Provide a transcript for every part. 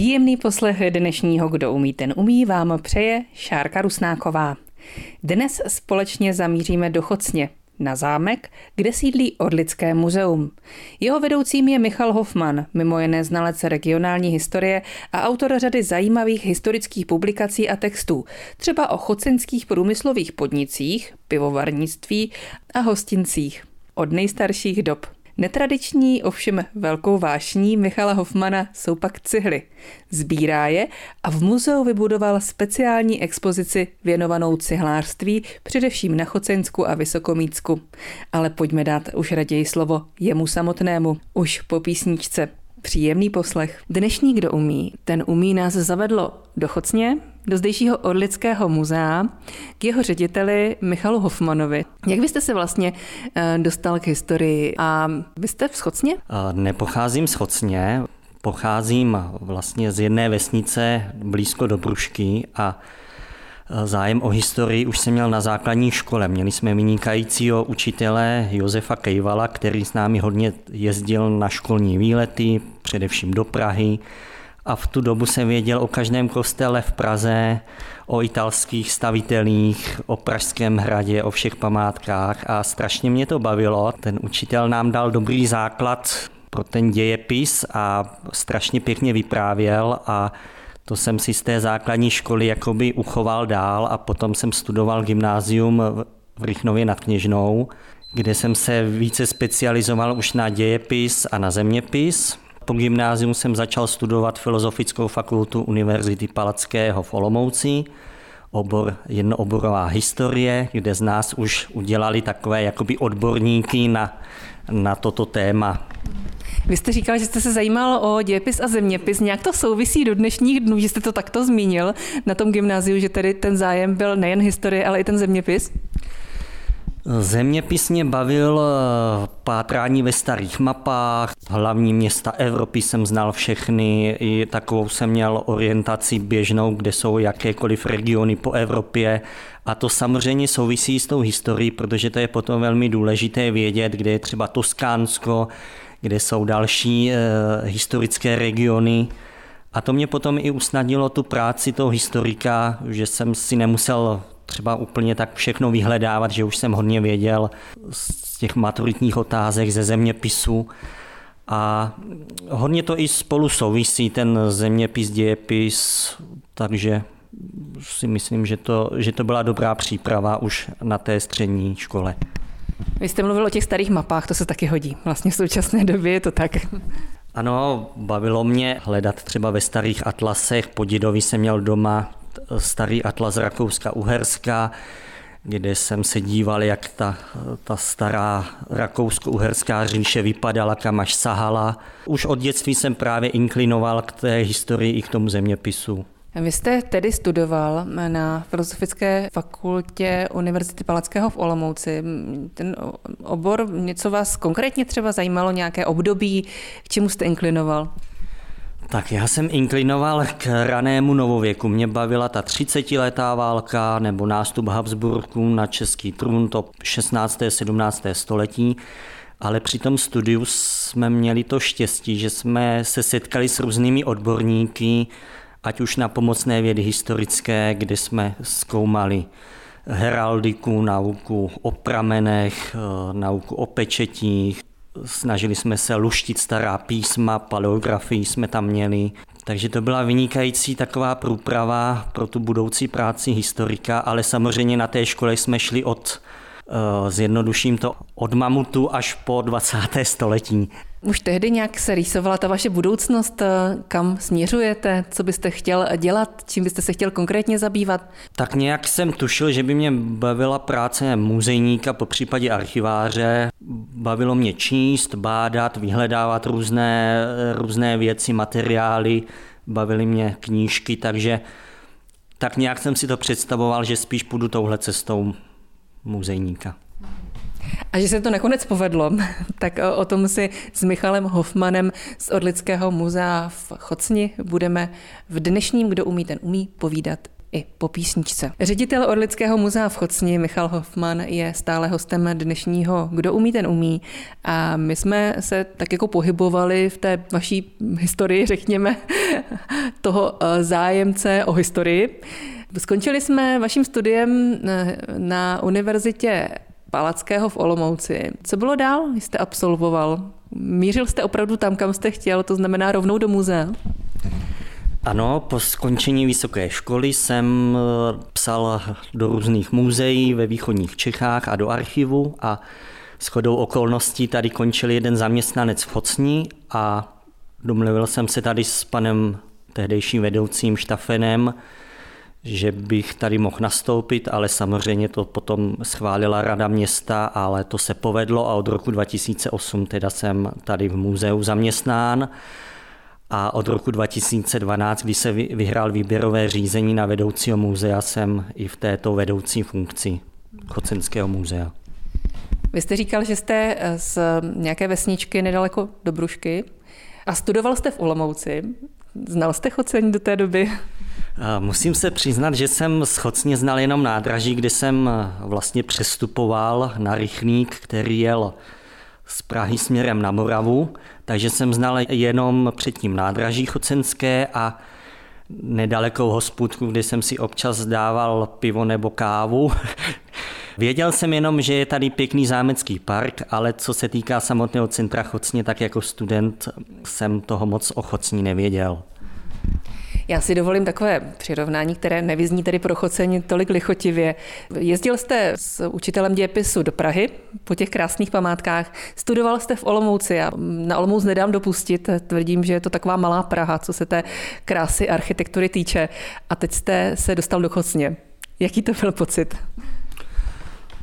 Příjemný poslech dnešního Kdo umí, ten umí vám přeje Šárka Rusnáková. Dnes společně zamíříme do Chocně, na zámek, kde sídlí Orlické muzeum. Jeho vedoucím je Michal Hofman, mimo jiné znalec regionální historie a autor řady zajímavých historických publikací a textů, třeba o chocenských průmyslových podnicích, pivovarnictví a hostincích od nejstarších dob. Netradiční, ovšem velkou vášní Michala Hofmana jsou pak cihly. Zbírá je a v muzeu vybudoval speciální expozici věnovanou cihlářství, především na Chocensku a Vysokomícku. Ale pojďme dát už raději slovo jemu samotnému, už po písničce. Příjemný poslech. Dnešní Kdo umí, ten umí nás zavedlo do Chocně, do zdejšího Orlického muzea, k jeho řediteli Michalu Hofmanovi. Jak byste se vlastně eh, dostal k historii a vy jste v Schocně? Nepocházím z Chocně, pocházím vlastně z jedné vesnice blízko do Brušky a eh, Zájem o historii už jsem měl na základní škole. Měli jsme vynikajícího učitele Josefa Kejvala, který s námi hodně jezdil na školní výlety, především do Prahy a v tu dobu jsem věděl o každém kostele v Praze, o italských stavitelích, o Pražském hradě, o všech památkách a strašně mě to bavilo. Ten učitel nám dal dobrý základ pro ten dějepis a strašně pěkně vyprávěl a to jsem si z té základní školy jakoby uchoval dál a potom jsem studoval gymnázium v Rychnově nad Kněžnou, kde jsem se více specializoval už na dějepis a na zeměpis. Po gymnáziu jsem začal studovat Filozofickou fakultu Univerzity Palackého v Olomouci, obor, jednooborová historie, kde z nás už udělali takové jakoby odborníky na, na toto téma. Vy jste říkal, že jste se zajímal o dějepis a zeměpis. Nějak to souvisí do dnešních dnů, že jste to takto zmínil na tom gymnáziu, že tedy ten zájem byl nejen historie, ale i ten zeměpis? Zeměpisně bavil eh, pátrání ve starých mapách, hlavní města Evropy jsem znal všechny, i takovou jsem měl orientaci běžnou, kde jsou jakékoliv regiony po Evropě. A to samozřejmě souvisí s tou historií, protože to je potom velmi důležité vědět, kde je třeba Toskánsko, kde jsou další e, historické regiony. A to mě potom i usnadnilo tu práci toho historika, že jsem si nemusel třeba úplně tak všechno vyhledávat, že už jsem hodně věděl z těch maturitních otázek ze zeměpisu. A hodně to i spolu souvisí, ten zeměpis, dějepis, takže si myslím, že to, že to byla dobrá příprava už na té střední škole. Vy jste mluvil o těch starých mapách, to se taky hodí. Vlastně v současné době je to tak. Ano, bavilo mě hledat třeba ve starých atlasech. Po dědovi jsem měl doma starý atlas Rakouska-Uherska, kde jsem se díval, jak ta, ta stará rakousko-uherská říše vypadala, kam až sahala. Už od dětství jsem právě inklinoval k té historii i k tomu zeměpisu. Vy jste tedy studoval na Filozofické fakultě Univerzity Palackého v Olomouci. Ten obor, něco vás konkrétně třeba zajímalo, nějaké období, k čemu jste inklinoval? Tak já jsem inklinoval k ranému novověku. Mě bavila ta 30-letá válka nebo nástup Habsburků na český trůn, to 16. 17. století. Ale při tom studiu jsme měli to štěstí, že jsme se setkali s různými odborníky, ať už na pomocné vědy historické, kde jsme zkoumali heraldiku, nauku o pramenech, eh, nauku o pečetích, Snažili jsme se luštit stará písma, paleografii jsme tam měli. Takže to byla vynikající taková průprava pro tu budoucí práci historika, ale samozřejmě na té škole jsme šli od eh, zjednoduším to od mamutu až po 20. století. Už tehdy nějak se rýsovala ta vaše budoucnost, eh, kam směřujete, co byste chtěl dělat, čím byste se chtěl konkrétně zabývat? Tak nějak jsem tušil, že by mě bavila práce muzejníka, po případě archiváře. Bavilo mě číst, bádat, vyhledávat různé, různé věci, materiály, bavily mě knížky, takže tak nějak jsem si to představoval, že spíš půjdu touhle cestou muzejníka. A že se to nakonec povedlo, tak o tom si s Michalem Hofmanem z Orlického muzea v Chocni budeme v dnešním Kdo umí, ten umí povídat i po písničce. Ředitel Orlického muzea v Chocni Michal Hoffman je stále hostem dnešního Kdo umí, ten umí. A my jsme se tak jako pohybovali v té vaší historii, řekněme, toho eh, zájemce o historii. Skončili jsme vaším studiem eh, na univerzitě Palackého v Olomouci. Co bylo dál, jste absolvoval? Mířil jste opravdu tam, kam jste chtěl, to znamená rovnou do muzea? Ano, po skončení vysoké školy jsem eh, psal do různých muzeí ve východních Čechách a do archivu a s chodou okolností tady končil jeden zaměstnanec v Chocni a domluvil jsem se tady s panem tehdejším vedoucím Štafenem, že bych tady mohl nastoupit, ale samozřejmě to potom schválila rada města, ale to se povedlo a od roku 2008 teda jsem tady v muzeu zaměstnán a od roku 2012, kdy se vyhrál výběrové řízení na vedoucího muzea, jsem i v této vedoucí funkci Chocenského muzea. Vy jste říkal, že jste z nějaké vesničky nedaleko do Brušky a studoval jste v Olomouci. Znal jste Chocení do té doby? Musím se přiznat, že jsem schocně znal jenom nádraží, kde jsem vlastně přestupoval na rychlík, který jel z Prahy směrem na Moravu, takže jsem znal jenom předtím nádraží chocenské a nedalekou hospůdku, kde jsem si občas dával pivo nebo kávu. Věděl jsem jenom, že je tady pěkný zámecký park, ale co se týká samotného centra Chocně, tak jako student jsem toho moc o Chocní nevěděl. Já si dovolím takové přirovnání, které nevyzní tedy pro chocení tolik lichotivě. Jezdil jste s učitelem dějepisu do Prahy po těch krásných památkách, studoval jste v Olomouci a na Olomouc nedám dopustit, tvrdím, že je to taková malá Praha, co se té krásy architektury týče. A teď jste se dostal do Chocně. Jaký to byl pocit?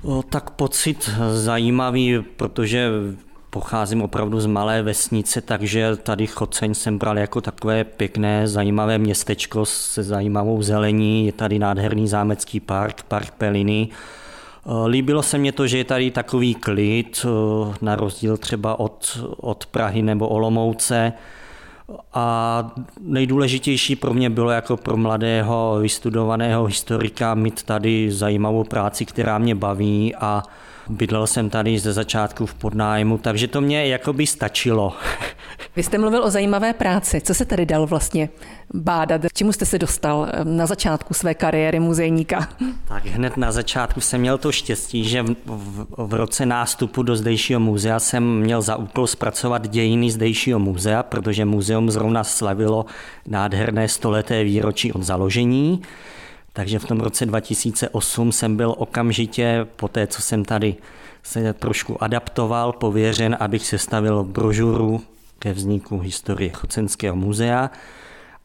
O, tak pocit zajímavý, protože pocházím opravdu z malé vesnice, takže tady Choceň jsem bral jako takové pěkné, zajímavé městečko se zajímavou zelení. Je tady nádherný zámecký park, park Peliny. Eh, líbilo se mně to, že je tady takový klid, eh, na rozdíl třeba od, od Prahy nebo Olomouce. A nejdůležitější pro mě bylo jako pro mladého vystudovaného historika mít tady zajímavou práci, která mě baví a Bydlel jsem tady ze začátku v podnájmu, takže to mě jakoby stačilo. Vy jste mluvil o zajímavé práci. Co se tady dal vlastně bádat? K čemu jste se dostal eh, na začátku své kariéry muzejníka? Tak hned na začátku jsem měl to štěstí, že v, v, v roce nástupu do zdejšího muzea jsem měl za úkol zpracovat dějiny zdejšího muzea, protože muzeum zrovna slavilo nádherné stoleté výročí od založení. Takže v tom roce 2008 jsem byl okamžitě, po té, co jsem tady se trošku adaptoval, pověřen, abych sestavil brožuru ke vzniku historie Chocenského muzea.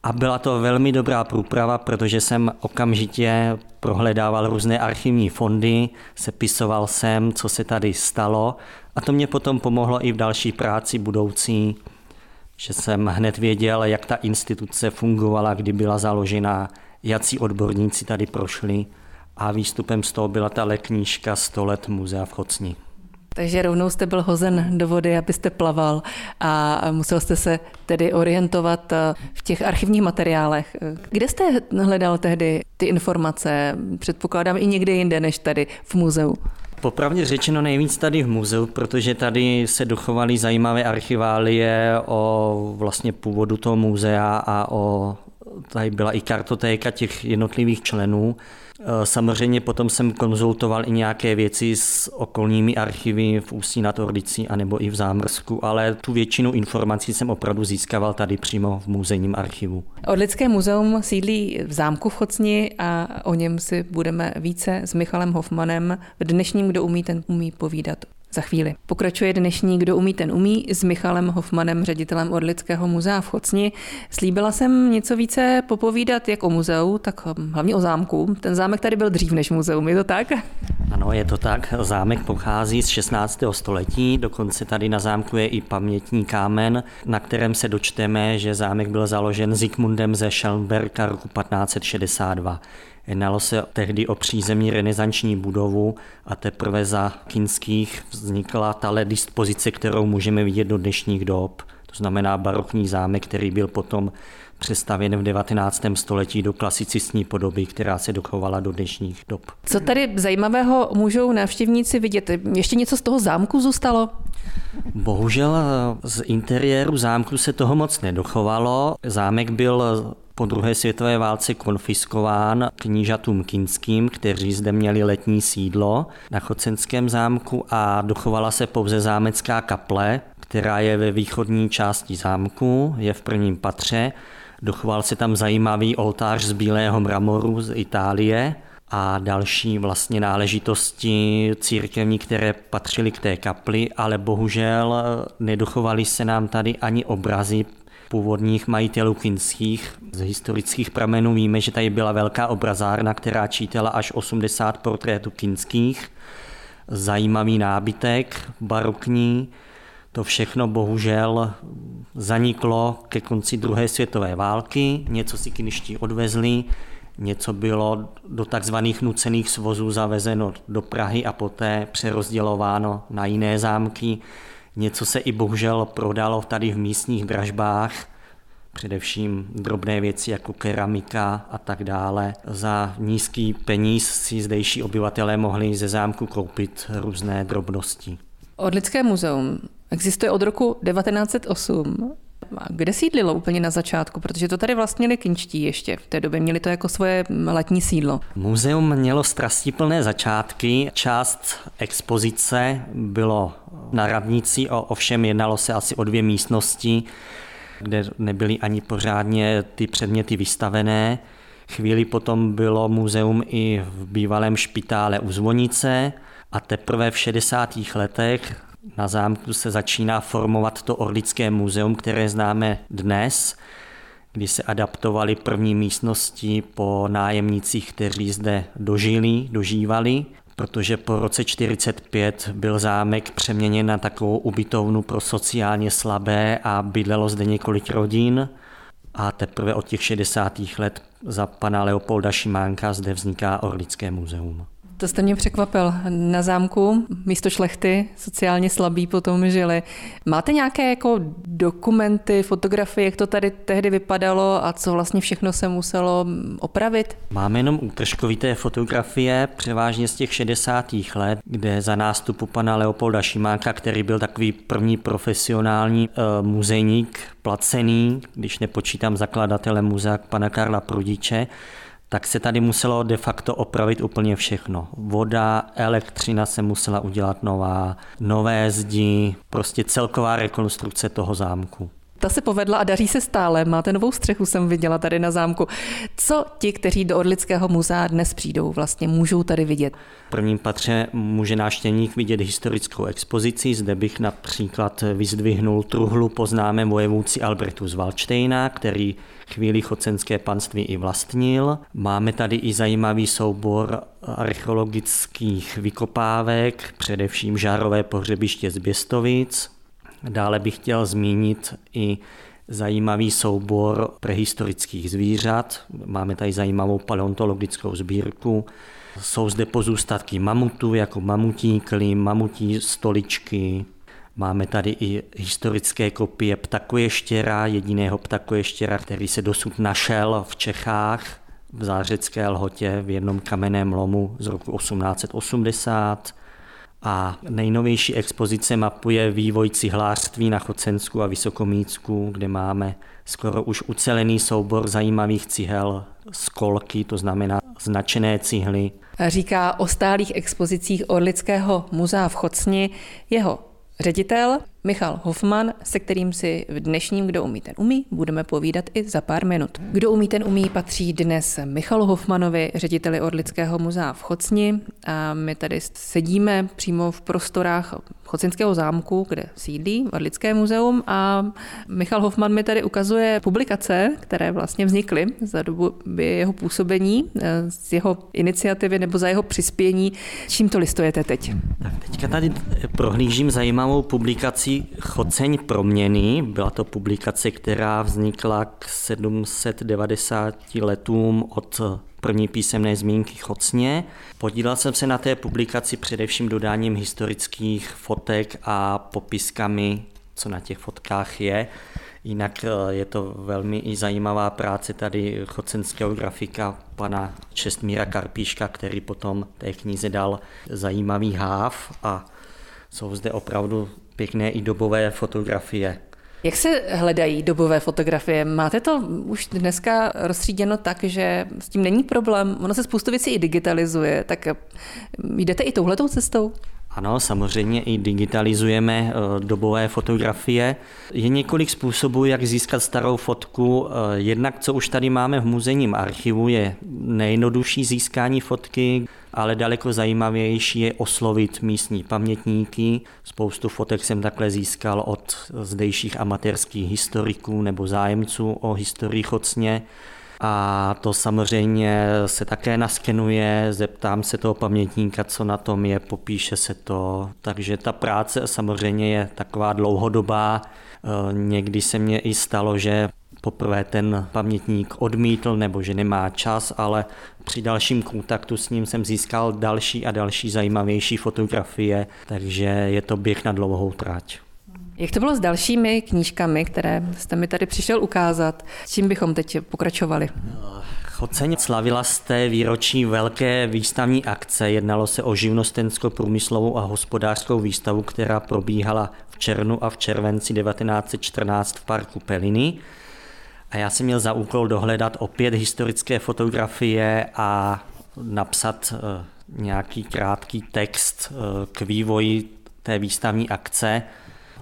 A byla to velmi dobrá průprava, protože jsem okamžitě prohledával různé archivní fondy, sepisoval jsem, co se tady stalo a to mě potom pomohlo i v další práci budoucí, že jsem hned věděl, jak ta instituce fungovala, kdy byla založena, jací odborníci tady prošli a výstupem z toho byla ta leknížka 100 let muzea v Chocni. Takže rovnou jste byl hozen do vody, abyste plaval a musel jste se tedy orientovat eh, v těch archivních materiálech. Kde jste hledal tehdy ty informace? Předpokládám i někde jinde než tady v muzeu. Popravdě řečeno nejvíc tady v muzeu, protože tady se dochovaly zajímavé archiválie o vlastně původu toho muzea a o tady byla i kartotéka těch jednotlivých členů. E, samozřejmě potom jsem konzultoval i nějaké věci s okolními archivy v Ústí nad Orlicí anebo i v Zámrsku, ale tu většinu informací jsem opravdu získával tady přímo v muzejním archivu. Orlické muzeum sídlí v zámku v Chocni a o něm si budeme více s Michalem Hofmanem v dnešním Kdo umí, ten umí povídat za chvíli. Pokračuje dnešní Kdo umí, ten umí s Michalem Hofmanem, ředitelem Orlického muzea v Chocni. Slíbila jsem něco více popovídat jak o muzeu, tak hlavně o zámku. Ten zámek tady byl dřív než muzeum, je to tak? Ano, je to tak. Zámek pochází z 16. století, dokonce tady na zámku je i pamětní kámen, na kterém se dočteme, že zámek byl založen Zikmundem ze Schellenberga roku 1562. Jednalo se tehdy o přízemní renesanční budovu a teprve za kinských vznikla ta dispozice, kterou můžeme vidět do dnešních dob. To znamená barokní zámek, který byl potom přestavěn v 19. století do klasicistní podoby, která se dochovala do dnešních dob. Co tady zajímavého můžou návštěvníci vidět? Ještě něco z toho zámku zůstalo? Bohužel z interiéru zámku se toho moc nedochovalo. Zámek byl po druhé světové válce konfiskován knížatům kinským, kteří zde měli letní sídlo na Chocenském zámku a dochovala se pouze zámecká kaple, která je ve východní části zámku, je v prvním patře. Dochoval se tam zajímavý oltář z bílého mramoru z Itálie a další vlastně náležitosti církevní, které patřily k té kapli, ale bohužel nedochovaly se nám tady ani obrazy původních majitelů kinských. Z historických pramenů víme, že tady byla velká obrazárna, která čítala až 80 portrétů kinských. Zajímavý nábytek barokní. To všechno bohužel zaniklo ke konci druhé světové války. Něco si kiniští odvezli, něco bylo do takzvaných nucených svozů zavezeno do Prahy a poté přerozdělováno na jiné zámky. Něco se i bohužel prodalo tady v místních dražbách, především drobné věci jako keramika a tak dále. Za nízký peníz si zdejší obyvatelé mohli ze zámku koupit různé drobnosti. Odlické muzeum existuje od roku 1908. Kde sídlilo úplně na začátku? Protože to tady vlastnili kinčtí ještě. V té době měli to jako svoje letní sídlo. Muzeum mělo strastiplné začátky. Část expozice bylo na Radnici, ovšem jednalo se asi o dvě místnosti, kde nebyly ani pořádně ty předměty vystavené. Chvíli potom bylo muzeum i v bývalém špitále u Zvonice a teprve v 60. letech na zámku se začíná formovat to Orlické muzeum, které známe dnes, kdy se adaptovaly první místnosti po nájemnicích, kteří zde dožili, dožívali, protože po roce 45 byl zámek přeměněn na takovou ubytovnu pro sociálně slabé a bydlelo zde několik rodin. A teprve od těch 60. let za pana Leopolda Šimánka zde vzniká Orlické muzeum. To jste mě překvapil. Na zámku místo šlechty sociálně slabí potom žili. Máte nějaké jako dokumenty, fotografie, jak to tady tehdy vypadalo a co vlastně všechno se muselo opravit? Máme jenom útržkovité fotografie, převážně z těch 60. let, kde za nástupu pana Leopolda Šimáka, který byl takový první profesionální uh, muzejník, placený, když nepočítám zakladatele muzea pana Karla Prudiče, tak se tady muselo de facto opravit úplně všechno. Voda, elektřina se musela udělat nová, nové zdi, prostě celková rekonstrukce toho zámku. Ta se povedla a daří se stále. Máte novou střechu, jsem viděla tady na zámku. Co ti, kteří do Orlického muzea dnes přijdou, vlastně můžou tady vidět? V prvním patře může náštěvník vidět historickou expozici. Zde bych například vyzdvihnul truhlu po známém vojevůdci Albertu z Valštejna, který chvíli chocenské panství i vlastnil. Máme tady i zajímavý soubor archeologických vykopávek, především žárové pohřebiště z Běstovic. Dále bych chtěl zmínit i zajímavý soubor prehistorických zvířat. Máme tady zajímavou paleontologickou sbírku. Jsou zde pozůstatky mamutů, jako mamutí klím, mamutí stoličky. Máme tady i historické kopie ptakoještěra, jediného ptakoještěra, který se dosud našel v Čechách v Zářecké lhotě v jednom kamenném lomu z roku 1880 a nejnovější expozice mapuje vývoj cihlářství na Chocensku a Vysokomícku, kde máme skoro už ucelený soubor zajímavých cihel z kolky, to znamená značené cihly. Říká o stálých expozicích Orlického muzea v Chocni jeho ředitel Michal Hofman, se kterým si v dnešním Kdo umí, ten umí, budeme povídat i za pár minut. Kdo umí, ten umí patří dnes Michalu Hofmanovi, řediteli Orlického muzea v Chocni. A my tady sedíme přímo v prostorách Chocinského zámku, kde sídlí Orlické muzeum a Michal Hofman mi tady ukazuje publikace, které vlastně vznikly za dobu jeho působení, z jeho iniciativy nebo za jeho přispění. Čím to listujete teď? Tak teďka tady prohlížím zajímavou publikaci Choceň proměny. Byla to publikace, která vznikla k 790 letům od první písemné zmínky Chocně. Podílel jsem se na té publikaci především dodáním historických fotek a popiskami, co na těch fotkách je. Jinak eh, je to velmi i zajímavá práce tady chocenského grafika pana Čestmíra Karpíška, který potom té knize dal zajímavý háv a jsou zde opravdu pěkné i dobové fotografie. Jak se hledají dobové fotografie? Máte to už dneska rozstříděno tak, že s tím není problém? Ono se spoustu věcí i digitalizuje, tak jdete i touhletou cestou? Ano, samozřejmě i digitalizujeme eh, dobové fotografie. Je několik způsobů, jak získat starou fotku. Eh, jednak, co už tady máme v muzejním archivu, je nejjednodušší získání fotky, ale daleko zajímavější je oslovit místní pamětníky. Spoustu fotek jsem takhle získal od zdejších amatérských historiků nebo zájemců o historii Chocně a to samozřejmě se také naskenuje, zeptám se toho pamětníka, co na tom je, popíše se to, takže ta práce samozřejmě je taková dlouhodobá. E, někdy se mně i stalo, že poprvé ten pamětník odmítl nebo že nemá čas, ale při dalším kontaktu s ním jsem získal další a další zajímavější fotografie, takže je to běh na dlouhou trať. Jak to bylo s dalšími knížkami, které jste mi tady přišel ukázat? S čím bychom teď pokračovali? Choceň slavila z té výročí velké výstavní akce. Jednalo se o živnostenskou, průmyslovou a hospodářskou výstavu, která probíhala v červnu a v červenci 1914 v parku Peliny. A já jsem měl za úkol dohledat opět historické fotografie a napsat eh, nějaký krátký text eh, k vývoji té výstavní akce.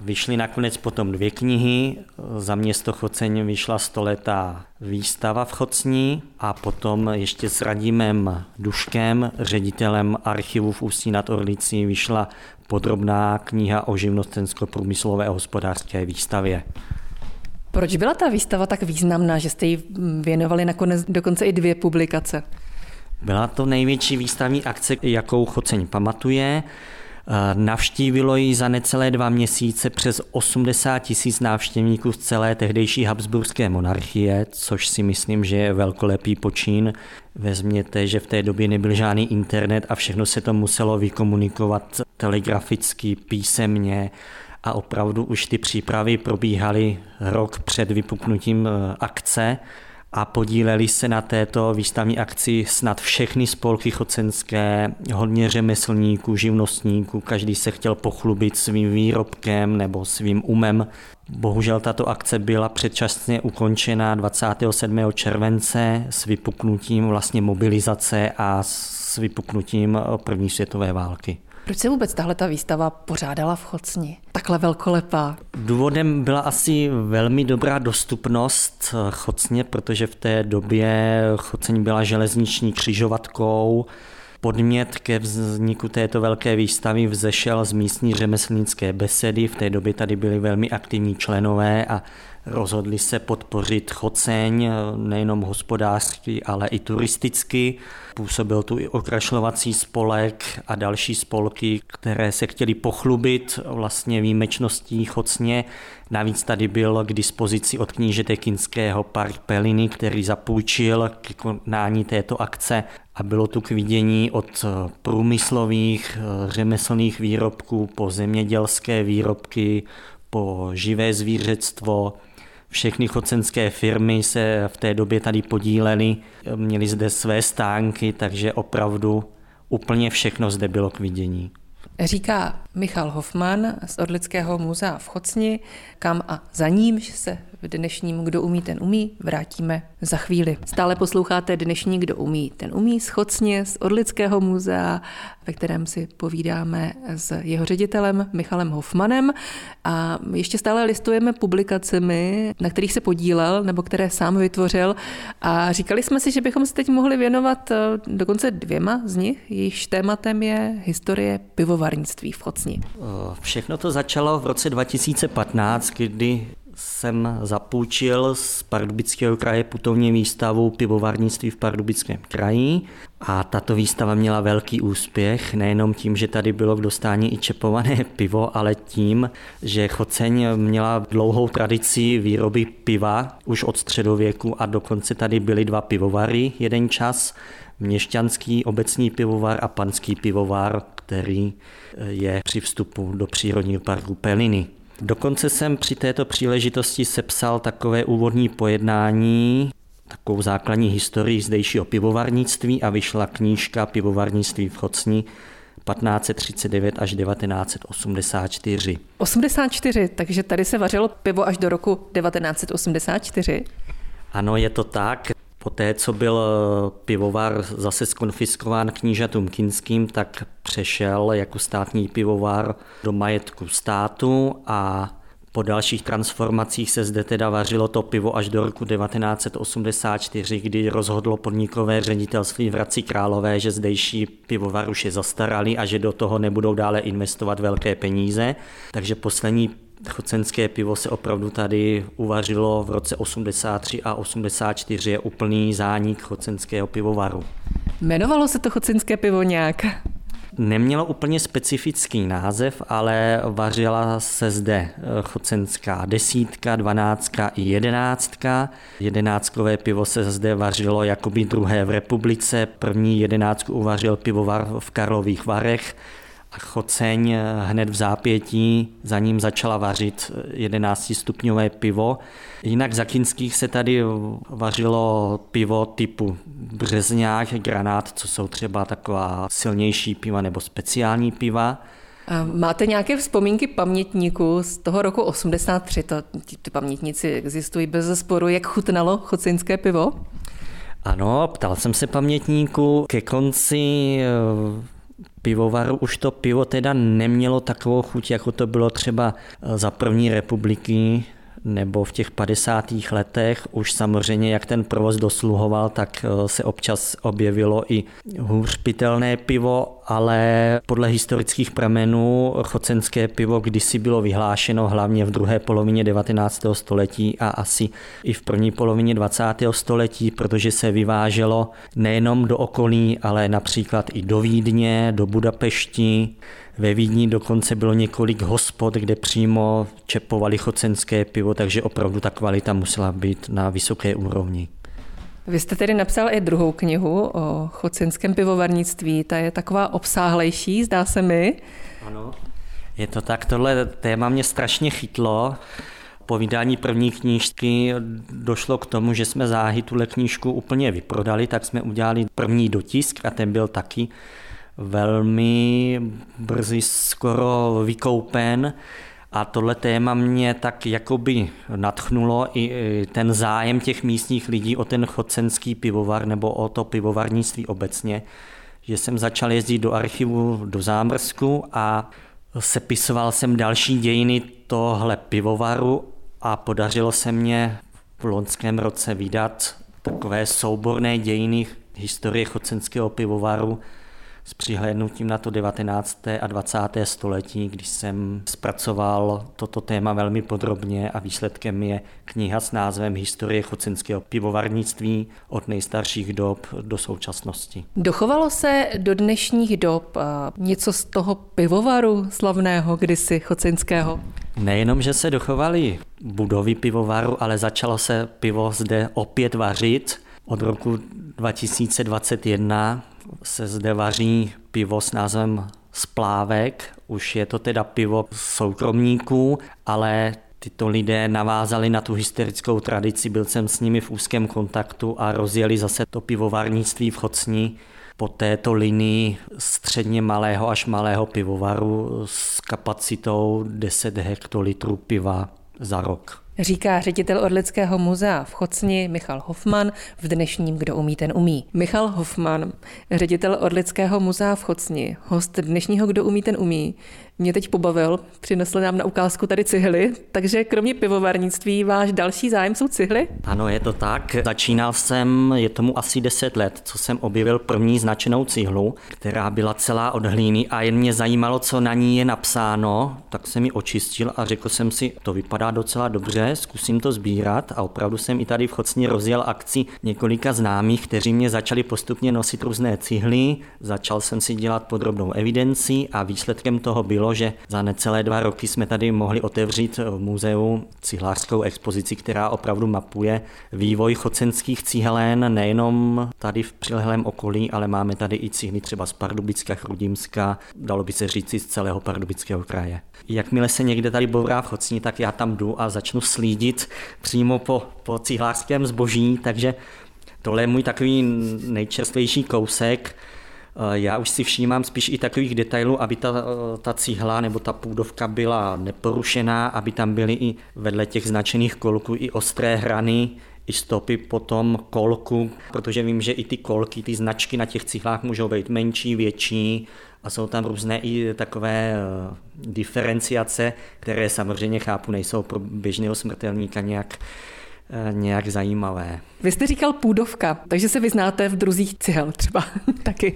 Vyšly nakonec potom dvě knihy. Za město Choceň vyšla stoletá výstava v Chocni a potom ještě s Radimem Duškem, ředitelem archivu v Ústí nad Orlicí, vyšla podrobná kniha o živnostensko-průmyslové a hospodářské výstavě. Proč byla ta výstava tak významná, že jste jí věnovali nakonec dokonce i dvě publikace? Byla to největší výstavní akce, jakou Choceň pamatuje. Navštívilo ji za necelé dva měsíce přes 80 tisíc návštěvníků z celé tehdejší Habsburské monarchie, což si myslím, že je velkolepý počín. Vezměte, že v té době nebyl žádný internet a všechno se to muselo vykomunikovat telegraficky, písemně a opravdu už ty přípravy probíhaly rok před vypuknutím e, akce a podíleli se na této výstavní akci snad všechny spolky chocenské, hodně řemeslníků, živnostníků, každý se chtěl pochlubit svým výrobkem nebo svým umem. Bohužel tato akce byla předčasně ukončena 27. července s vypuknutím vlastně mobilizace a s vypuknutím první světové války. Proč se vůbec tahle ta výstava pořádala v Chocni? Takhle velkolepá. Důvodem byla asi velmi dobrá dostupnost Chocně, protože v té době Choceň byla železniční křižovatkou. Podmět ke vzniku této velké výstavy vzešel z místní řemeslnické besedy. V té době tady byli velmi aktivní členové a rozhodli se podpořit Choceň nejenom hospodářsky, ale i turisticky. Působil tu i okrašlovací spolek a další spolky, které se chtěli pochlubit vlastně výjimečností Chocně. Navíc tady byl k dispozici od knížete Kinského park Peliny, který zapůjčil k konání této akce a bylo tu k vidění od průmyslových řemeslných výrobků po zemědělské výrobky, po živé zvířectvo, všechny chocenské firmy se v té době tady podílely, měli zde své stánky, takže opravdu úplně všechno zde bylo k vidění. Říká Michal Hofman z Orlického muzea v Chocni, kam a za nímž se v dnešním Kdo umí, ten umí vrátíme za chvíli. Stále posloucháte dnešní Kdo umí, ten umí z Chocně, z Orlického muzea, ve kterém si povídáme s jeho ředitelem Michalem Hofmanem a ještě stále listujeme publikacemi, na kterých se podílel nebo které sám vytvořil a říkali jsme si, že bychom se teď mohli věnovat eh, dokonce dvěma z nich, jejichž tématem je historie pivovarnictví v Chocni. Eh, všechno to začalo v roce 2015, kdy jsem zapůjčil z Pardubického kraje putovní výstavu pivovarnictví v Pardubickém kraji a tato výstava měla velký úspěch, nejenom tím, že tady bylo k dostání i čepované pivo, ale tím, že Choceň měla dlouhou tradici výroby piva už od středověku a dokonce tady byly dva pivovary jeden čas, měšťanský obecní pivovar a panský pivovar, který je při vstupu do přírodního parku Peliny. Dokonce jsem při této příležitosti sepsal takové úvodní pojednání, takovou základní historii zdejšího pivovarnictví a vyšla knížka Pivovarnictví v Chocni 1539 až 1984. 84, takže tady se vařilo pivo až do roku 1984? Ano, je to tak. Poté, co byl pivovar zase skonfiskován knížatům kinským, tak přešel jako státní pivovar do majetku státu a po dalších transformacích se zde teda vařilo to pivo až do roku 1984, kdy rozhodlo podnikové ředitelství v Hradci Králové, že zdejší pivovar už je zastaralý a že do toho nebudou dále investovat velké peníze. Takže poslední chocenské pivo se opravdu tady uvařilo v roce 83 a 84 je úplný zánik chocenského pivovaru. Jmenovalo se to chocenské pivo nějak? Nemělo úplně specifický název, ale vařila se zde eh, chocenská desítka, dvanáctka i jedenáctka. Jedenáctkové pivo se zde vařilo jakoby druhé v republice. První jedenáctku uvařil pivovar v Karlových Varech, a choceň hned v zápětí za ním začala vařit 11-stupňové pivo. Jinak za kinských se tady vařilo pivo typu březňák, granát, co jsou třeba taková silnější piva nebo speciální piva. A máte nějaké vzpomínky pamětníků z toho roku 83? To, ty pamětníci existují bez sporu. Jak chutnalo chocinské pivo? Ano, ptal jsem se pamětníků. Ke konci pivovaru už to pivo teda nemělo takovou chuť, jako to bylo třeba eh, za první republiky nebo v těch 50. letech už samozřejmě, jak ten provoz dosluhoval, tak eh, se občas objevilo i hůř pitelné pivo, ale podle historických pramenů chocenské pivo kdysi bylo vyhlášeno hlavně v druhé polovině 19. století a asi i v první polovině 20. století, protože se vyváželo nejenom do okolí, ale například i do Vídně, do Budapešti, ve Vídni dokonce bylo několik hospod, kde přímo čepovali chocenské pivo, takže opravdu ta kvalita musela být na vysoké úrovni. Vy jste tedy napsal i druhou knihu o chocenském pivovarnictví. Ta je taková obsáhlejší, zdá se mi. Ano, je to tak. Tohle téma mě strašně chytlo. Po vydání první knížky došlo k tomu, že jsme záhy tuhle knížku úplně vyprodali, tak jsme udělali první dotisk a ten byl taky velmi brzy skoro vykoupen a tohle téma mě tak jakoby natchnulo i ten zájem těch místních lidí o ten chocenský pivovar nebo o to pivovarnictví obecně, že jsem začal jezdit do archivu do Zámrsku a sepisoval jsem další dějiny tohle pivovaru a podařilo se mě v loňském roce vydat takové souborné dějiny historie chocenského pivovaru, s přihlédnutím na to 19. a 20. století, když jsem zpracoval toto téma velmi podrobně a výsledkem je kniha s názvem Historie chocenského pivovarnictví od nejstarších dob do současnosti. Dochovalo se do dnešních dob něco z toho pivovaru slavného kdysi chocenského? Nejenom, že se dochovaly budovy pivovaru, ale začalo se pivo zde opět vařit. Od roku 2021 se zde vaří pivo s názvem Splávek. Už je to teda pivo soukromníků, ale tyto lidé navázali na tu historickou tradici, byl jsem s nimi v úzkém kontaktu a rozjeli zase to pivovarnictví v Chocni po této linii středně malého až malého pivovaru s kapacitou 10 hektolitrů piva za rok. Říká ředitel Orlického muzea v Chocni Michal Hofman v dnešním Kdo umí, ten umí. Michal Hofman, ředitel Orlického muzea v Chocni, host dnešního Kdo umí, ten umí, mě teď pobavil, přinesl nám na ukázku tady cihly, takže kromě pivovarnictví váš další zájem jsou cihly? Ano, je to tak. Začínal jsem, je tomu asi 10 let, co jsem objevil první značenou cihlu, která byla celá od hlíny a jen mě zajímalo, co na ní je napsáno, tak jsem ji očistil a řekl jsem si, to vypadá docela dobře, dobře, zkusím to sbírat a opravdu jsem i tady v Chocni rozjel akci několika známých, kteří mě začali postupně nosit různé cihly, začal jsem si dělat podrobnou evidenci a výsledkem toho bylo, že za necelé dva roky jsme tady mohli otevřít v muzeu cihlářskou expozici, která opravdu mapuje vývoj chocenských cihelen nejenom tady v přilehlém okolí, ale máme tady i cihly třeba z Pardubicka, Chrudimska, dalo by se říci z celého Pardubického kraje. Jakmile se někde tady bourá v Chocni, tak já tam jdu a začnu slídit přímo po, po cihlářském zboží, takže tohle je můj takový nejčerstvější kousek. Eh, já už si všímám spíš i takových detailů, aby ta, eh, ta cihla nebo ta půdovka byla neporušená, aby tam byly i vedle těch značených kolků i ostré hrany, i stopy po tom kolku, protože vím, že i ty kolky, ty značky na těch cihlách můžou být menší, větší a jsou tam různé i takové eh, diferenciace, které samozřejmě chápu, nejsou pro běžného smrtelníka nějak Eh, nějak zajímavé. Vy jste říkal půdovka, takže se vyznáte v druzích cihel třeba taky.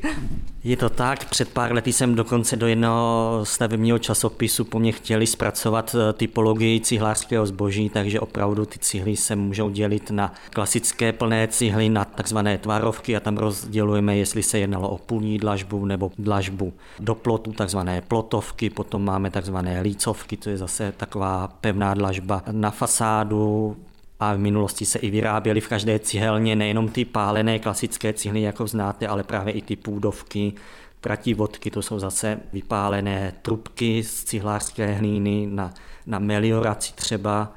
Je to tak, před pár lety jsem dokonce do jednoho stavebního časopisu po mně chtěli zpracovat eh, typologii cihlářského zboží, takže opravdu ty cihly se můžou dělit na klasické plné cihly, na takzvané tvarovky a tam rozdělujeme, jestli se jednalo o půlní dlažbu nebo dlažbu do plotu, takzvané plotovky, potom máme takzvané lícovky, to je zase taková pevná dlažba na fasádu, a v minulosti se i vyráběly v každé cihelně nejenom ty pálené klasické cihly, jako znáte, ale právě i ty půdovky, tratí vodky, to jsou zase vypálené trubky z cihlářské hlíny na, na melioraci třeba,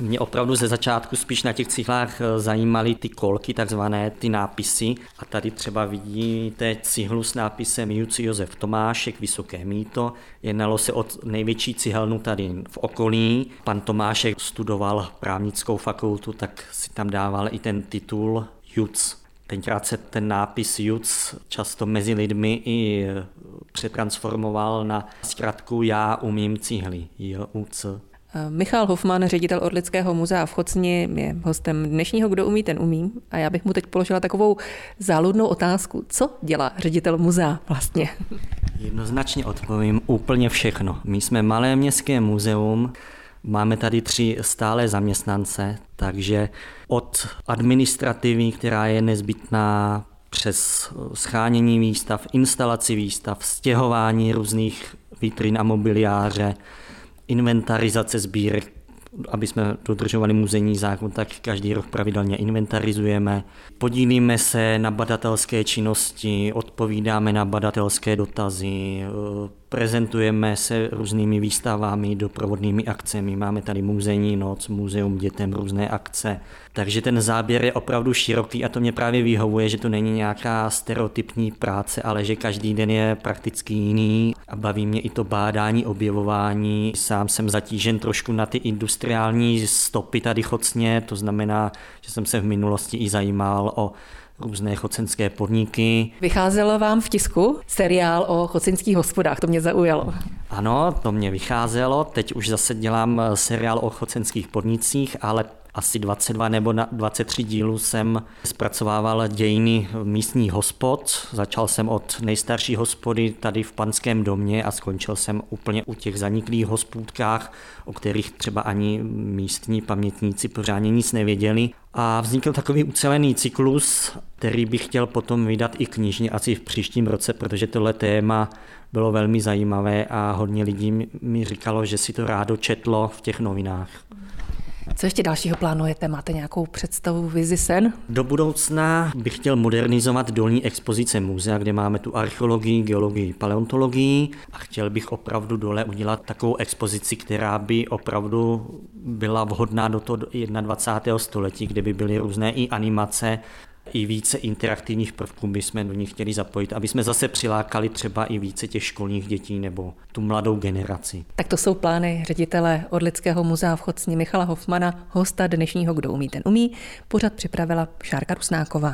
mě opravdu ze začátku spíš na těch cihlách eh, zajímaly ty kolky, takzvané ty nápisy. A tady třeba vidíte cihlu s nápisem Juci Josef Tomášek, Vysoké míto. Jednalo se o největší cihelnu tady v okolí. Pan Tomášek studoval právnickou fakultu, tak si tam dával i ten titul Juc. Tenkrát se ten nápis Juc často mezi lidmi i eh, přetransformoval na zkratku Já umím cihly, JUC. Michal Hofman, ředitel Orlického muzea v Chocni, je hostem dnešního Kdo umí, ten umí. A já bych mu teď položila takovou záludnou otázku. Co dělá ředitel muzea vlastně? Jednoznačně odpovím úplně všechno. My jsme malé městské muzeum, Máme tady tři stále zaměstnance, takže od administrativy, která je nezbytná přes schánění výstav, instalaci výstav, stěhování různých vitrin a mobiliáře, inventarizace sbírek, aby jsme dodržovali muzejní zákon, tak každý rok pravidelně inventarizujeme. Podílíme se na badatelské činnosti, odpovídáme na badatelské dotazy, prezentujeme se různými výstavami, doprovodnými akcemi. Máme tady muzejní noc, muzeum dětem, různé akce. Takže ten záběr je opravdu široký a to mě právě vyhovuje, že to není nějaká stereotypní práce, ale že každý den je prakticky jiný a baví mě i to bádání, objevování. Sám jsem zatížen trošku na ty industriální stopy tady chocně, to znamená, že jsem se v minulosti i zajímal o různé chocenské podniky. Vycházelo vám v tisku seriál o chocenských hospodách, to mě zaujalo. Ano, to mě vycházelo, teď už zase dělám seriál o chocenských podnicích, ale asi 22 nebo 23 dílů jsem zpracovával dějiny místních hospod. Začal jsem od nejstarší hospody tady v Panském domě a skončil jsem úplně u těch zaniklých hospůdkách, o kterých třeba ani místní pamětníci pořádně nic nevěděli. A vznikl takový ucelený cyklus, který bych chtěl potom vydat i knižně asi v příštím roce, protože tohle téma bylo velmi zajímavé a hodně lidí mi říkalo, že si to rádo četlo v těch novinách. Co ještě dalšího plánujete? Máte nějakou představu, vizi, sen? Do budoucna bych chtěl modernizovat dolní expozice muzea, kde máme tu archeologii, geologii, paleontologii a chtěl bych opravdu dole udělat takovou expozici, která by opravdu byla vhodná do toho 21. století, kde by byly různé i animace i více interaktivních prvků bychom do nich chtěli zapojit, aby jsme zase přilákali třeba i více těch školních dětí nebo tu mladou generaci. Tak to jsou plány ředitele Orlického muzea v Chocni Michala Hofmana, hosta dnešního Kdo umí, ten umí. Pořad připravila Šárka Rusnáková.